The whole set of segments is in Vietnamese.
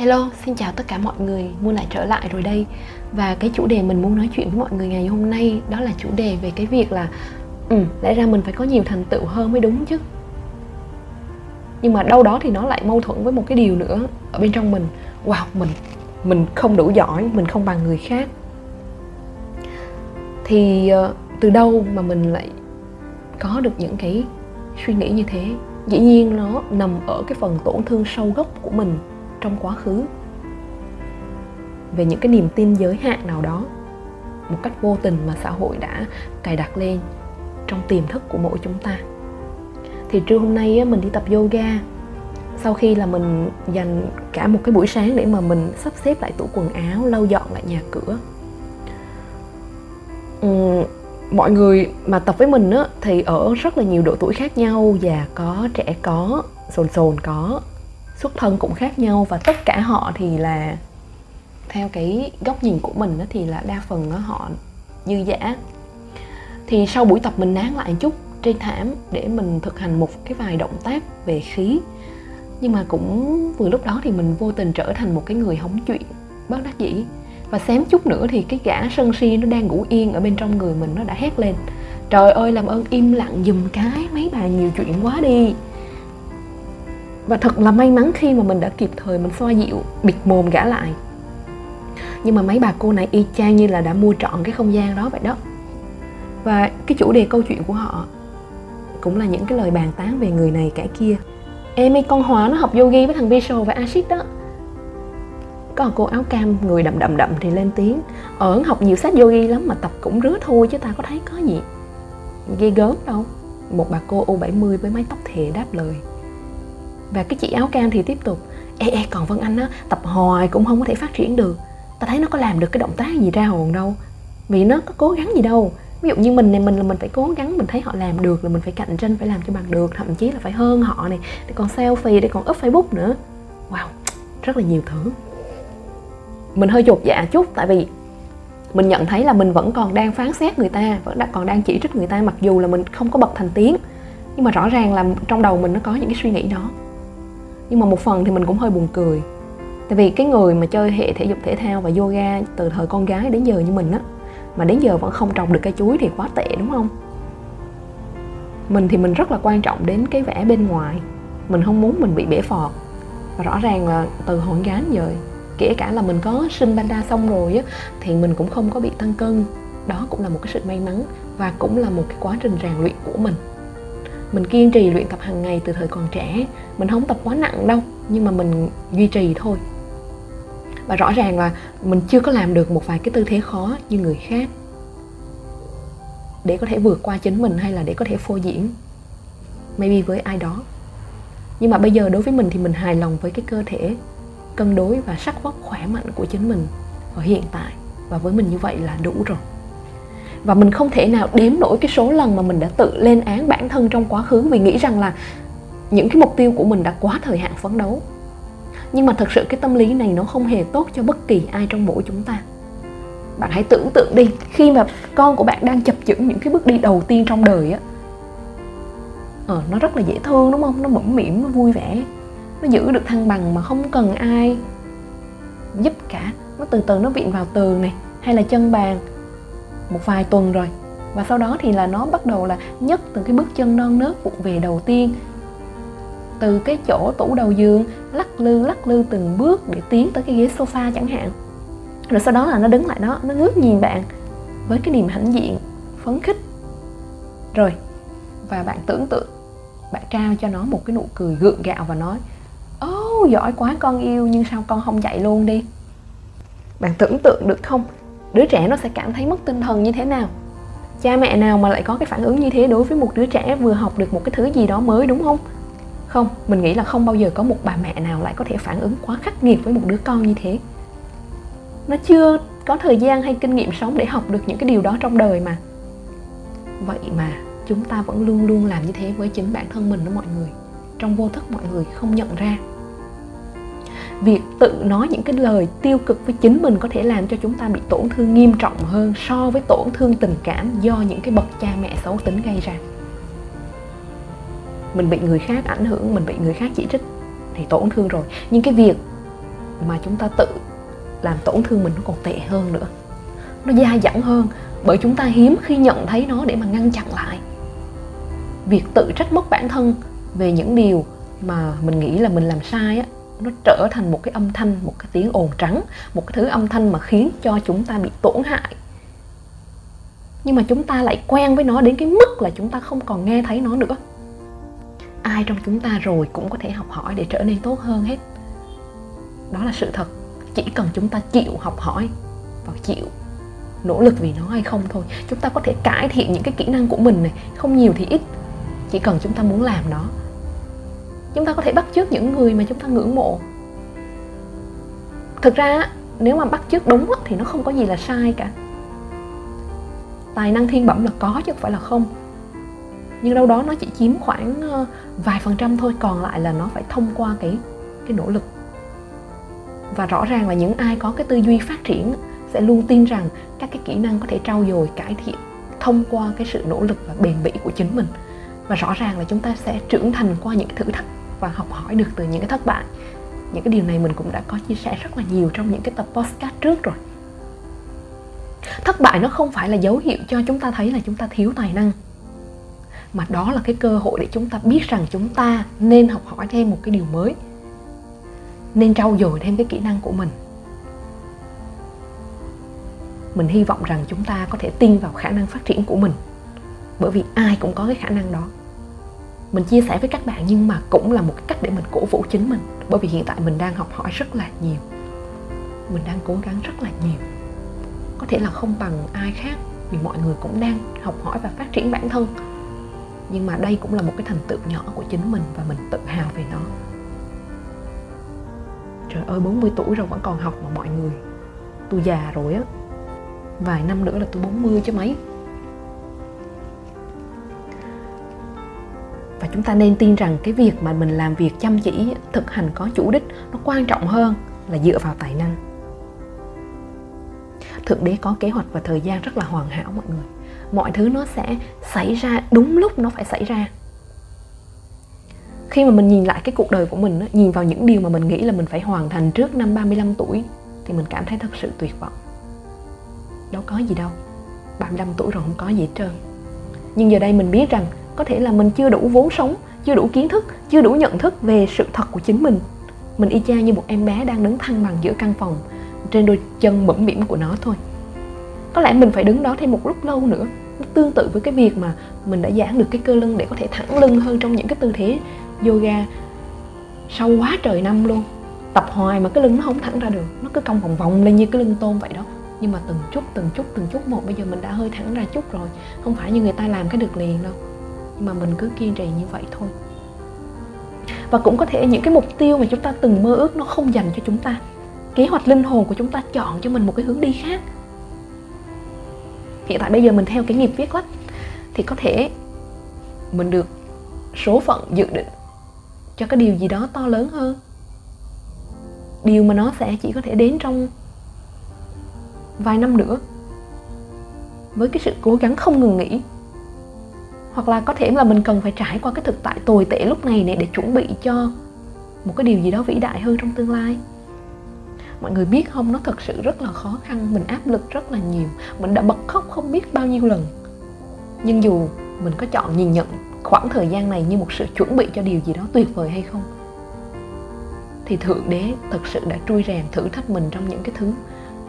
Hello, xin chào tất cả mọi người, Muôn lại trở lại rồi đây. Và cái chủ đề mình muốn nói chuyện với mọi người ngày hôm nay Đó là chủ đề về cái việc là Ừ, lẽ ra mình phải có nhiều thành tựu hơn mới đúng chứ. Nhưng mà đâu đó thì nó lại mâu thuẫn với một cái điều nữa Ở bên trong mình. Wow, mình mình không đủ giỏi, mình không bằng người khác. Thì ờ, từ đâu mà mình lại có được những cái suy nghĩ như thế? Dĩ nhiên nó nằm ở cái phần tổn thương sâu gốc của mình trong quá khứ. Về những cái niềm tin giới hạn nào đó một cách vô tình mà xã hội đã cài đặt lên trong tiềm thức của mỗi chúng ta. Thì trưa hôm nay mình đi tập yoga. Sau khi là mình dành cả một cái buổi sáng để mà mình sắp xếp lại tủ quần áo lau dọn lại nhà cửa. Uhm, mọi người mà tập với mình á, thì ở rất là nhiều độ tuổi khác nhau già có trẻ có sồn sồn có xuất thân cũng khác nhau và tất cả họ thì là, theo cái góc nhìn của mình đó thì là đa phần đó họ dư giả thì sau buổi tập mình nán lại chút trên thảm để mình thực hành một cái vài động tác về khí. Nhưng mà cũng vừa lúc đó thì mình vô tình trở thành một cái người hóng chuyện, bất đắc dĩ. Và xém chút nữa thì cái gã sân si nó đang ngủ yên ở bên trong người mình, nó đã hét lên. Trời ơi, làm ơn im lặng dùm cái, mấy bà nhiều chuyện quá đi và thật là may mắn khi mà mình đã kịp thời mình xoa dịu, bịt mồm gã lại. Nhưng mà mấy bà cô này y chang như là đã mua trọn cái không gian đó vậy đó. Và cái chủ đề câu chuyện của họ cũng là những cái lời bàn tán về người này kẻ kia. Em ấy con hóa nó học yogi với thằng visual và acid đó. Có cô áo cam, người đậm đậm đậm thì lên tiếng. Ờ, Ở học nhiều sách yogi lắm mà tập cũng rứa thôi chứ ta có thấy có gì ghê gớm đâu. Một bà cô U70 với mái tóc thề đáp lời và cái chị áo cam thì tiếp tục, ê ê, còn vân anh á, tập hoài cũng không có thể phát triển được. Ta thấy nó có làm được cái động tác gì ra hồn đâu. Vì nó có cố gắng gì đâu. Ví dụ như mình này, mình là mình phải cố gắng, mình thấy họ làm được là mình phải cạnh tranh, phải làm cho bằng được, thậm chí là phải hơn họ này, để còn selfie, để còn up facebook nữa. Wow, rất là nhiều thứ. Mình hơi chột dạ chút, tại vì mình nhận thấy là mình vẫn còn đang phán xét người ta, vẫn đã còn đang chỉ trích người ta, mặc dù là mình không có bật thành tiếng. Nhưng mà rõ ràng là trong đầu mình nó có những cái suy nghĩ đó nhưng mà một phần thì mình cũng hơi buồn cười. Tại vì cái người mà chơi hệ thể dục thể thao và yoga từ thời con gái đến giờ như mình á, mà đến giờ vẫn không trồng được cây chuối thì quá tệ, đúng không? Mình thì mình rất là quan trọng đến cái vẻ bên ngoài. Mình không muốn mình bị bể phọt. Và rõ ràng là từ hồi gái giờ, kể cả là mình có sinh banda xong rồi á, thì mình cũng không có bị tăng cân. Đó cũng là một cái sự may mắn và cũng là một cái quá trình rèn luyện của mình mình kiên trì luyện tập hàng ngày từ thời còn trẻ. Mình không tập quá nặng đâu, nhưng mà mình duy trì thôi. Và rõ ràng là mình chưa có làm được một vài cái tư thế khó như người khác. Để có thể vượt qua chính mình hay là để có thể phô diễn. Maybe với ai đó. Nhưng mà bây giờ đối với mình thì mình hài lòng với cái cơ thể cân đối và sắc vóc khỏe mạnh của chính mình. Ở hiện tại, và với mình như vậy là đủ rồi và mình không thể nào đếm nổi cái số lần mà mình đã tự lên án bản thân trong quá khứ vì nghĩ rằng là những cái mục tiêu của mình đã quá thời hạn phấn đấu. Nhưng mà thật sự cái tâm lý này nó không hề tốt cho bất kỳ ai trong mỗi chúng ta. Bạn hãy tưởng tượng đi khi mà con của bạn đang chập chững những cái bước đi đầu tiên trong đời á ờ, nó rất là dễ thương đúng không? Nó mẫm mỉm nó vui vẻ nó giữ được thăng bằng mà không cần ai giúp cả. Nó từ từ nó viện vào tường này hay là chân bàn một vài tuần rồi. Và sau đó thì là nó bắt đầu là nhấc từng cái bước chân non nớt vụng về đầu tiên. Từ cái chỗ tủ đầu giường lắc lư lắc lư từng bước để tiến tới cái ghế sofa chẳng hạn. Rồi sau đó là nó đứng lại đó nó ngước nhìn bạn với cái niềm hãnh diện phấn khích. Rồi và bạn tưởng tượng bạn trao cho nó một cái nụ cười gượng gạo và nói ô oh, giỏi quá con yêu nhưng sao con không dạy luôn đi? Bạn tưởng tượng được không? Đứa trẻ nó sẽ cảm thấy mất tinh thần như thế nào? Cha mẹ nào mà lại có cái phản ứng như thế đối với một đứa trẻ vừa học được một cái thứ gì đó mới, đúng không? Không, mình nghĩ là không bao giờ có một bà mẹ nào lại có thể phản ứng quá khắc nghiệt với một đứa con như thế. Nó chưa có thời gian hay kinh nghiệm sống để học được những cái điều đó trong đời mà. Vậy mà chúng ta vẫn luôn luôn làm như thế với chính bản thân mình đó mọi người. Trong vô thức mọi người không nhận ra việc tự nói những cái lời tiêu cực với chính mình có thể làm cho chúng ta bị tổn thương nghiêm trọng hơn so với tổn thương tình cảm do những cái bậc cha mẹ xấu tính gây ra. Mình bị người khác ảnh hưởng, mình bị người khác chỉ trích thì tổn thương rồi. Nhưng cái việc mà chúng ta tự làm tổn thương mình nó còn tệ hơn nữa. Nó dai dẳng hơn, bởi chúng ta hiếm khi nhận thấy nó để mà ngăn chặn lại. Việc tự trách móc bản thân về những điều mà mình nghĩ là mình làm sai á nó trở thành một cái âm thanh, một cái tiếng ồn trắng, một cái thứ âm thanh mà khiến cho chúng ta bị tổn hại. Nhưng mà chúng ta lại quen với nó đến cái mức là chúng ta không còn nghe thấy nó nữa. Ai trong chúng ta rồi cũng có thể học hỏi để trở nên tốt hơn hết. Đó là sự thật. Chỉ cần chúng ta chịu học hỏi và chịu nỗ lực vì nó hay không thôi, chúng ta có thể cải thiện những cái kỹ năng của mình này, không nhiều thì ít. Chỉ cần chúng ta muốn làm nó chúng ta có thể bắt chước những người mà chúng ta ngưỡng mộ. Thực ra nếu mà bắt chước đúng thì nó không có gì là sai cả. Tài năng thiên bẩm là có chứ không phải là không. Nhưng đâu đó nó chỉ chiếm khoảng ờ, vài phần trăm thôi, còn lại là nó phải thông qua cái cái nỗ lực. Và rõ ràng là những ai có cái tư duy phát triển sẽ luôn tin rằng các cái kỹ năng có thể trau dồi, cải thiện, thông qua cái sự nỗ lực và bền bỉ của chính mình. Và rõ ràng là chúng ta sẽ trưởng thành qua những thử thách và học hỏi được từ những cái thất bại. Những cái điều này mình cũng đã có chia sẻ rất là nhiều trong những cái tập podcast trước rồi. Thất bại nó không phải là dấu hiệu cho chúng ta thấy là chúng ta thiếu tài năng, mà đó là cái cơ hội để chúng ta biết rằng chúng ta nên học hỏi thêm một cái điều mới, nên trau dồi thêm cái kỹ năng của mình. Mình hy vọng rằng chúng ta có thể tin vào khả năng phát triển của mình, bởi vì ai cũng có cái khả năng đó mình chia sẻ với các bạn nhưng mà cũng là một cách để mình cổ vũ chính mình. Bởi vì hiện tại mình đang học hỏi rất là nhiều. Mình đang cố gắng rất là nhiều. Có thể là không bằng ai khác, vì mọi người cũng đang học hỏi và phát triển bản thân. Nhưng mà đây cũng là một cái thành tựu nhỏ của chính mình và mình tự hào về nó. Trời ơi 40 tuổi rồi vẫn còn học mà mọi người. Tôi già rồi á. Vài năm nữa là tôi 40 chứ mấy. Chúng ta nên tin rằng cái việc mà mình làm việc chăm chỉ, thực hành có chủ đích, nó quan trọng hơn là dựa vào tài năng. Thượng đế có kế hoạch và thời gian rất là hoàn hảo mọi người. Mọi thứ nó sẽ xảy ra đúng lúc nó phải xảy ra. Khi mà mình nhìn lại cái cuộc đời của mình nhìn vào những điều mà mình nghĩ là mình phải hoàn thành trước năm 35 tuổi, thì mình cảm thấy thật sự tuyệt vọng. Đâu có gì đâu 35 tuổi rồi không có gì hết trơn. Nhưng giờ đây mình biết rằng có thể là mình chưa đủ vốn sống, chưa đủ kiến thức, chưa đủ nhận thức về sự thật của chính mình. Mình y chang như một em bé đang đứng thăng bằng giữa căn phòng, trên đôi chân mẫm mỉm của nó thôi. Có lẽ mình phải đứng đó thêm một lúc lâu nữa, nó tương tự với cái việc mà mình đã giãn được cái cơ lưng để có thể thẳng lưng hơn trong những cái tư thế yoga sâu quá trời năm luôn. Tập hoài mà cái lưng nó không thẳng ra được, nó cứ cong vòng vòng lên như cái lưng tôm vậy đó. Nhưng mà từng chút từng chút từng chút một, bây giờ mình đã hơi thẳng ra chút rồi. Không phải như người ta làm cái được liền đâu mà mình cứ kiên trì như vậy thôi. Và cũng có thể những cái mục tiêu mà chúng ta từng mơ ước nó không dành cho chúng ta. Kế hoạch linh hồn của chúng ta chọn cho mình một cái hướng đi khác. Hiện tại bây giờ mình theo cái nghiệp viết lách, thì có thể mình được số phận dự định cho cái điều gì đó to lớn hơn. Điều mà nó sẽ chỉ có thể đến trong vài năm nữa. Với cái sự cố gắng không ngừng nghỉ hoặc là có thể là mình cần phải trải qua cái thực tại tồi tệ lúc này này để chuẩn bị cho một cái điều gì đó vĩ đại hơn trong tương lai. Mọi người biết không, nó thật sự rất là khó khăn, mình áp lực rất là nhiều, mình đã bật khóc không biết bao nhiêu lần. Nhưng dù mình có chọn nhìn nhận khoảng thời gian này như một sự chuẩn bị cho điều gì đó tuyệt vời hay không, thì thượng đế thật sự đã trui rèn thử thách mình trong những cái thứ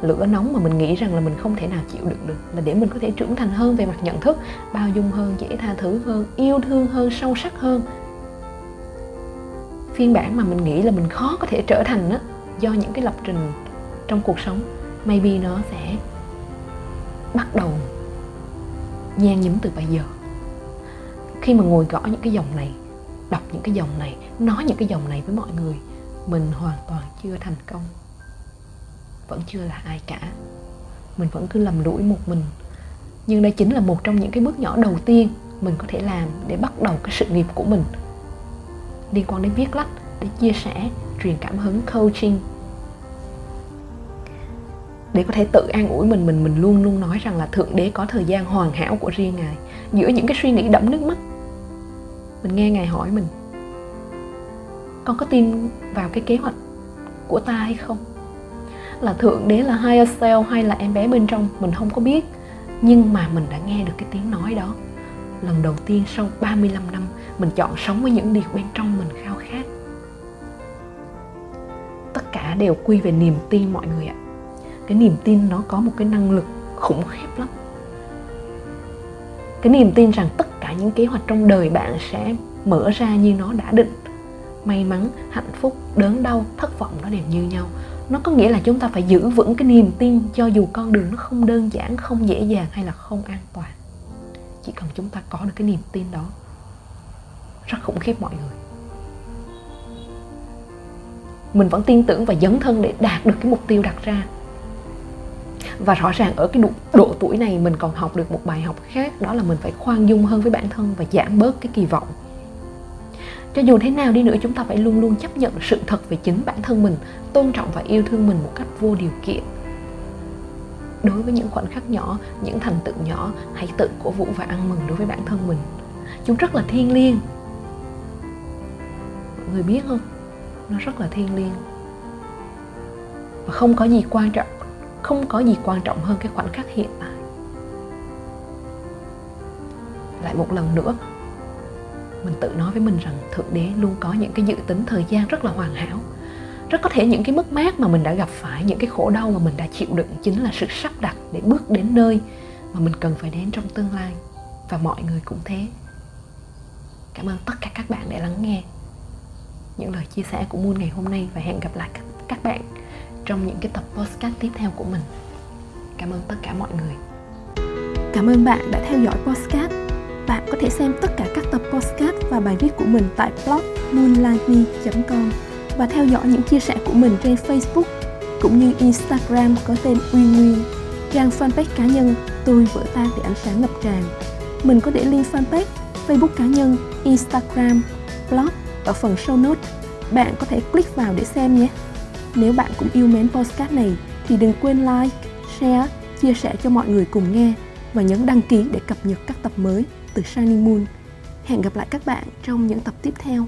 lửa nóng mà mình nghĩ rằng là mình không thể nào chịu đựng được. Là để mình có thể trưởng thành hơn về mặt nhận thức, bao dung hơn, dễ tha thứ hơn, yêu thương hơn, sâu sắc hơn. Phiên bản mà mình nghĩ là mình khó có thể trở thành đó do những cái lập trình trong cuộc sống, maybe nó sẽ bắt đầu nhan nhúm từ bây giờ. Khi mà ngồi gõ những cái dòng này, đọc những cái dòng này, nói những cái dòng này với mọi người, mình hoàn toàn chưa thành công vẫn chưa là ai cả. Mình vẫn cứ lầm lũi một mình. Nhưng đây chính là một trong những cái bước nhỏ đầu tiên mình có thể làm để bắt đầu cái sự nghiệp của mình. Liên quan đến viết lách, để chia sẻ, truyền cảm hứng, coaching. Để có thể tự an ủi mình mình mình luôn luôn nói rằng là thượng đế có thời gian hoàn hảo của riêng ngài giữa những cái suy nghĩ đẫm nước mắt. Mình nghe ngài hỏi mình, con có tin vào cái kế hoạch của ta hay không? Là thượng đế là higher self hay là em bé bên trong, mình không có biết. Nhưng mà mình đã nghe được cái tiếng nói đó. Lần đầu tiên sau 35 năm, mình chọn sống với những điều bên trong mình khao khát. Tất cả đều quy về niềm tin mọi người ạ. Cái niềm tin nó có một cái năng lực khủng khiếp lắm. Cái niềm tin rằng tất cả những kế hoạch trong đời bạn sẽ mở ra như nó đã định. May mắn, hạnh phúc, đớn đau, thất vọng nó đều như nhau nó có nghĩa là chúng ta phải giữ vững cái niềm tin cho dù con đường nó không đơn giản không dễ dàng hay là không an toàn. Chỉ cần chúng ta có được cái niềm tin đó rất khủng khiếp mọi người. Mình vẫn tin tưởng và dấn thân để đạt được cái mục tiêu đặt ra. Và rõ ràng ở cái độ, độ tuổi này mình còn học được một bài học khác đó là mình phải khoan dung hơn với bản thân và giảm bớt cái kỳ vọng cho dù thế nào đi nữa, chúng ta phải luôn luôn chấp nhận sự thật về chính bản thân mình, tôn trọng và yêu thương mình một cách vô điều kiện. Đối với những khoảnh khắc nhỏ, những thành tựu nhỏ, hãy tự cổ vũ và ăn mừng đối với bản thân mình. Chúng rất là thiêng liêng. Mọi người biết không? Nó rất là thiêng liêng. Và không có gì quan trọng, không có gì quan trọng hơn cái khoảnh khắc hiện tại. Lại một lần nữa mình tự nói với mình rằng, thượng đế luôn có những cái dự tính thời gian rất là hoàn hảo. Rất có thể những cái mất mát mà mình đã gặp phải, những cái khổ đau mà mình đã chịu đựng chính là sự sắp đặt để bước đến nơi mà mình cần phải đến trong tương lai. Và mọi người cũng thế. Cảm ơn tất cả các bạn đã lắng nghe những lời chia sẻ của Moon ngày hôm nay và hẹn gặp lại các bạn trong những cái tập podcast tiếp theo của mình. Cảm ơn tất cả mọi người. Cảm ơn bạn đã theo dõi podcast bạn có thể xem tất cả các tập podcast và bài viết của mình tại blog moonlightme.com và theo dõi những chia sẻ của mình trên Facebook cũng như Instagram có tên Uy Nguyên, trang fanpage cá nhân Tôi vỡ tan để ánh sáng ngập tràn. Mình có để link fanpage, Facebook cá nhân, Instagram, blog ở phần show notes. Bạn có thể click vào để xem nhé. Nếu bạn cũng yêu mến podcast này thì đừng quên like, share, chia sẻ cho mọi người cùng nghe và nhấn đăng ký để cập nhật các tập mới từ Shining Moon. Hẹn gặp lại các bạn trong những tập tiếp theo.